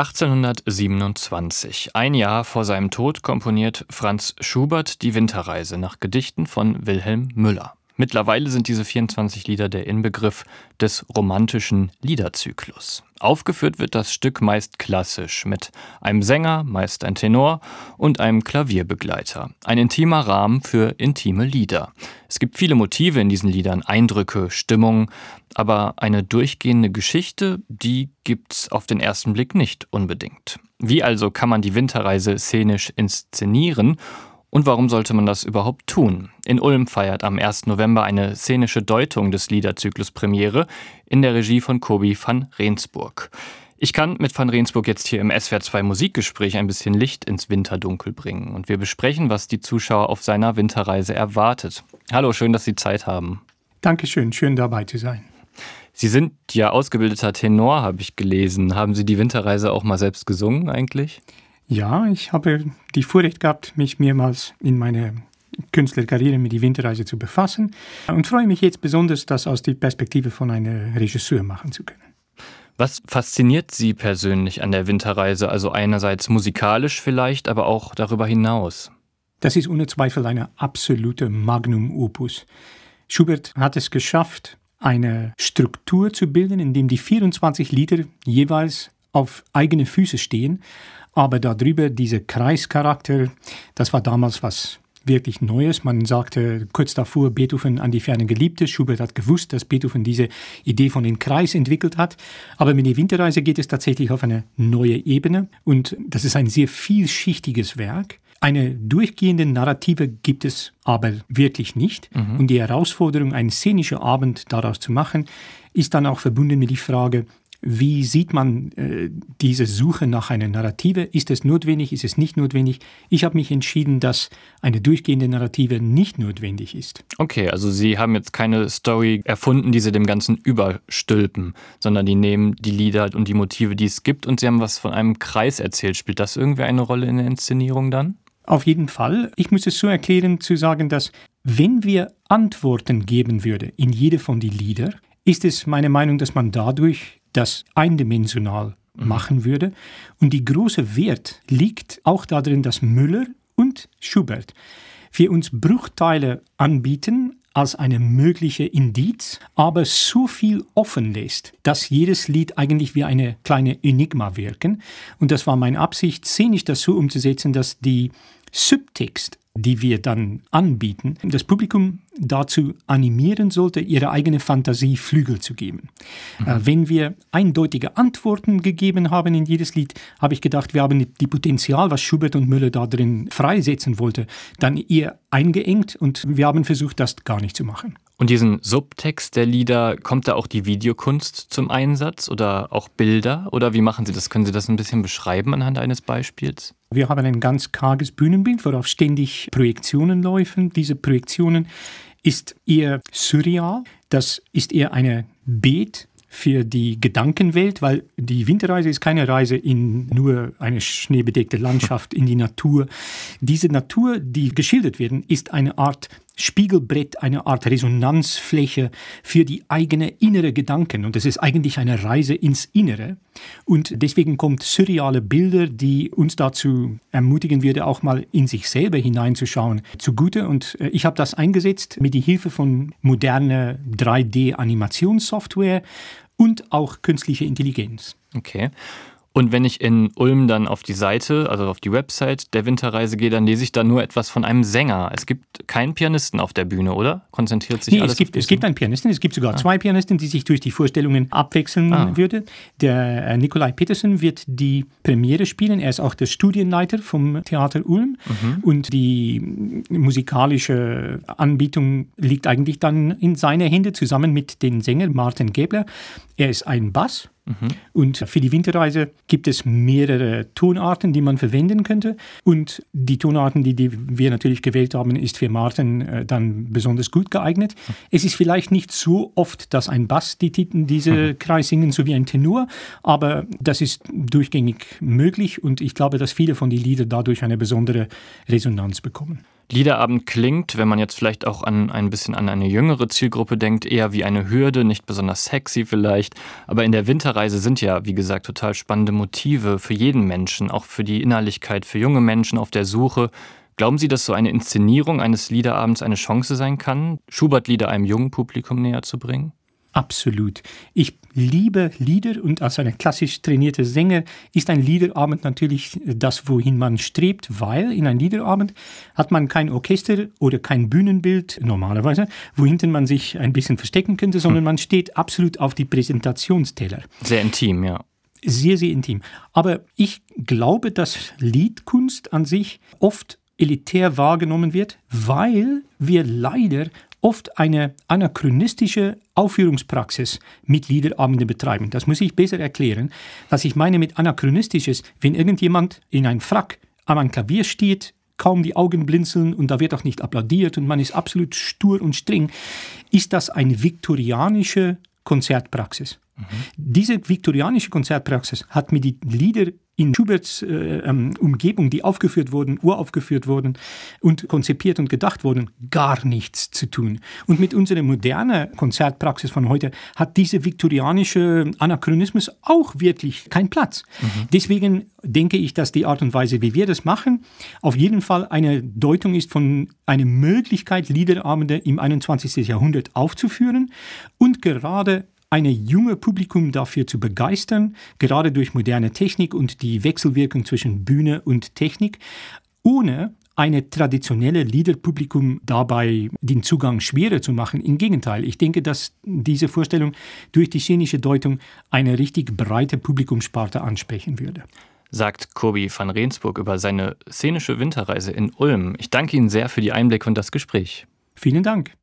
1827, ein Jahr vor seinem Tod, komponiert Franz Schubert die Winterreise nach Gedichten von Wilhelm Müller. Mittlerweile sind diese 24 Lieder der Inbegriff des romantischen Liederzyklus. Aufgeführt wird das Stück meist klassisch mit einem Sänger, meist ein Tenor und einem Klavierbegleiter. Ein intimer Rahmen für intime Lieder. Es gibt viele Motive in diesen Liedern, Eindrücke, Stimmungen, aber eine durchgehende Geschichte, die gibt's auf den ersten Blick nicht unbedingt. Wie also kann man die Winterreise szenisch inszenieren und warum sollte man das überhaupt tun? In Ulm feiert am 1. November eine szenische Deutung des Liederzyklus Premiere in der Regie von Kobi van Rensburg. Ich kann mit van Rensburg jetzt hier im SWR2 Musikgespräch ein bisschen Licht ins Winterdunkel bringen und wir besprechen, was die Zuschauer auf seiner Winterreise erwartet. Hallo, schön, dass Sie Zeit haben. Dankeschön, schön dabei zu sein. Sie sind ja ausgebildeter Tenor, habe ich gelesen. Haben Sie die Winterreise auch mal selbst gesungen eigentlich? Ja, ich habe die Vorrecht gehabt, mich mehrmals in meiner Künstlerkarriere mit die Winterreise zu befassen und freue mich jetzt besonders, das aus der Perspektive von einem Regisseur machen zu können. Was fasziniert Sie persönlich an der Winterreise? Also einerseits musikalisch vielleicht, aber auch darüber hinaus? Das ist ohne Zweifel eine absolute Magnum Opus. Schubert hat es geschafft, eine Struktur zu bilden, in dem die 24 Lieder jeweils auf eigene Füße stehen aber darüber dieser Kreischarakter, das war damals was wirklich Neues. Man sagte kurz davor Beethoven an die ferne Geliebte. Schubert hat gewusst, dass Beethoven diese Idee von dem Kreis entwickelt hat. Aber mit der Winterreise geht es tatsächlich auf eine neue Ebene. Und das ist ein sehr vielschichtiges Werk. Eine durchgehende Narrative gibt es aber wirklich nicht. Mhm. Und die Herausforderung, einen szenischen Abend daraus zu machen, ist dann auch verbunden mit der Frage, wie sieht man äh, diese Suche nach einer Narrative? Ist es notwendig? Ist es nicht notwendig? Ich habe mich entschieden, dass eine durchgehende Narrative nicht notwendig ist. Okay, also Sie haben jetzt keine Story erfunden, die Sie dem Ganzen überstülpen, sondern die nehmen die Lieder und die Motive, die es gibt, und Sie haben was von einem Kreis erzählt. Spielt das irgendwie eine Rolle in der Inszenierung dann? Auf jeden Fall. Ich muss es so erklären, zu sagen, dass wenn wir Antworten geben würde in jede von die Lieder, ist es meine Meinung, dass man dadurch das eindimensional mhm. machen würde. Und die große Wert liegt auch darin, dass Müller und Schubert für uns Bruchteile anbieten als eine mögliche Indiz, aber so viel offen lässt, dass jedes Lied eigentlich wie eine kleine Enigma wirken. Und das war meine Absicht, szenisch das so umzusetzen, dass die Subtext die wir dann anbieten, das Publikum dazu animieren sollte, ihre eigene Fantasie Flügel zu geben. Mhm. Äh, wenn wir eindeutige Antworten gegeben haben in jedes Lied, habe ich gedacht, wir haben die Potenzial, was Schubert und Müller da drin freisetzen wollte, dann eher eingeengt und wir haben versucht, das gar nicht zu machen. Und diesen Subtext der Lieder, kommt da auch die Videokunst zum Einsatz oder auch Bilder? Oder wie machen Sie das? Können Sie das ein bisschen beschreiben anhand eines Beispiels? Wir haben ein ganz karges Bühnenbild, worauf ständig Projektionen laufen. Diese Projektionen ist eher surreal. Das ist eher eine Beet für die Gedankenwelt, weil die Winterreise ist keine Reise in nur eine schneebedeckte Landschaft, in die Natur. Diese Natur, die geschildert werden, ist eine Art Spiegelbrett, eine Art Resonanzfläche für die eigene innere Gedanken. Und es ist eigentlich eine Reise ins Innere. Und deswegen kommt surreale Bilder, die uns dazu ermutigen würde, auch mal in sich selber hineinzuschauen, zugute. Und äh, ich habe das eingesetzt mit der Hilfe von moderner 3D-Animationssoftware und auch künstlicher Intelligenz. Okay. Und wenn ich in Ulm dann auf die Seite, also auf die Website der Winterreise gehe, dann lese ich da nur etwas von einem Sänger. Es gibt keinen Pianisten auf der Bühne, oder? Konzentriert sich nee, alles es gibt, auf es gibt einen Pianisten, es gibt sogar ah. zwei Pianisten, die sich durch die Vorstellungen abwechseln ah. würde. Der äh, Nikolai Petersen wird die Premiere spielen. Er ist auch der Studienleiter vom Theater Ulm. Mhm. Und die musikalische Anbietung liegt eigentlich dann in seiner Hände zusammen mit dem Sänger Martin Gebler. Er ist ein Bass Mhm. Und für die Winterreise gibt es mehrere Tonarten, die man verwenden könnte. Und die Tonarten, die, die wir natürlich gewählt haben, ist für Martin äh, dann besonders gut geeignet. Mhm. Es ist vielleicht nicht so oft, dass ein Bass die, diese mhm. Kreis singen, so wie ein Tenor, aber das ist durchgängig möglich und ich glaube, dass viele von den Liedern dadurch eine besondere Resonanz bekommen. Liederabend klingt, wenn man jetzt vielleicht auch an ein bisschen an eine jüngere Zielgruppe denkt, eher wie eine Hürde, nicht besonders sexy vielleicht. Aber in der Winterreise sind ja, wie gesagt, total spannende Motive für jeden Menschen, auch für die Innerlichkeit, für junge Menschen auf der Suche. Glauben Sie, dass so eine Inszenierung eines Liederabends eine Chance sein kann, Schubert-Lieder einem jungen Publikum näher zu bringen? Absolut. Ich liebe Lieder und als ein klassisch trainierter Sänger ist ein Liederabend natürlich das, wohin man strebt, weil in einem Liederabend hat man kein Orchester oder kein Bühnenbild normalerweise, wohinten man sich ein bisschen verstecken könnte, sondern hm. man steht absolut auf die Präsentationsteller. Sehr intim, ja. Sehr, sehr intim. Aber ich glaube, dass Liedkunst an sich oft elitär wahrgenommen wird, weil wir leider oft eine anachronistische Aufführungspraxis mit Liederabenden betreiben. Das muss ich besser erklären. Was ich meine mit anachronistisch ist, wenn irgendjemand in einem Frack an einem Klavier steht, kaum die Augen blinzeln und da wird auch nicht applaudiert und man ist absolut stur und streng, ist das eine viktorianische Konzertpraxis. Diese viktorianische Konzertpraxis hat mir die Lieder in Schuberts äh, ähm, Umgebung, die aufgeführt wurden, uraufgeführt wurden und konzipiert und gedacht wurden, gar nichts zu tun. Und mit unserer modernen Konzertpraxis von heute hat dieser viktorianische Anachronismus auch wirklich keinen Platz. Mhm. Deswegen denke ich, dass die Art und Weise, wie wir das machen, auf jeden Fall eine Deutung ist von einer Möglichkeit, Liederabende im 21. Jahrhundert aufzuführen und gerade eine junge Publikum dafür zu begeistern, gerade durch moderne Technik und die Wechselwirkung zwischen Bühne und Technik, ohne eine traditionelle Liederpublikum dabei den Zugang schwerer zu machen. Im Gegenteil, ich denke, dass diese Vorstellung durch die szenische Deutung eine richtig breite Publikumssparte ansprechen würde sagt Kobi van Rensburg über seine szenische Winterreise in Ulm. Ich danke Ihnen sehr für die Einblicke und das Gespräch. Vielen Dank.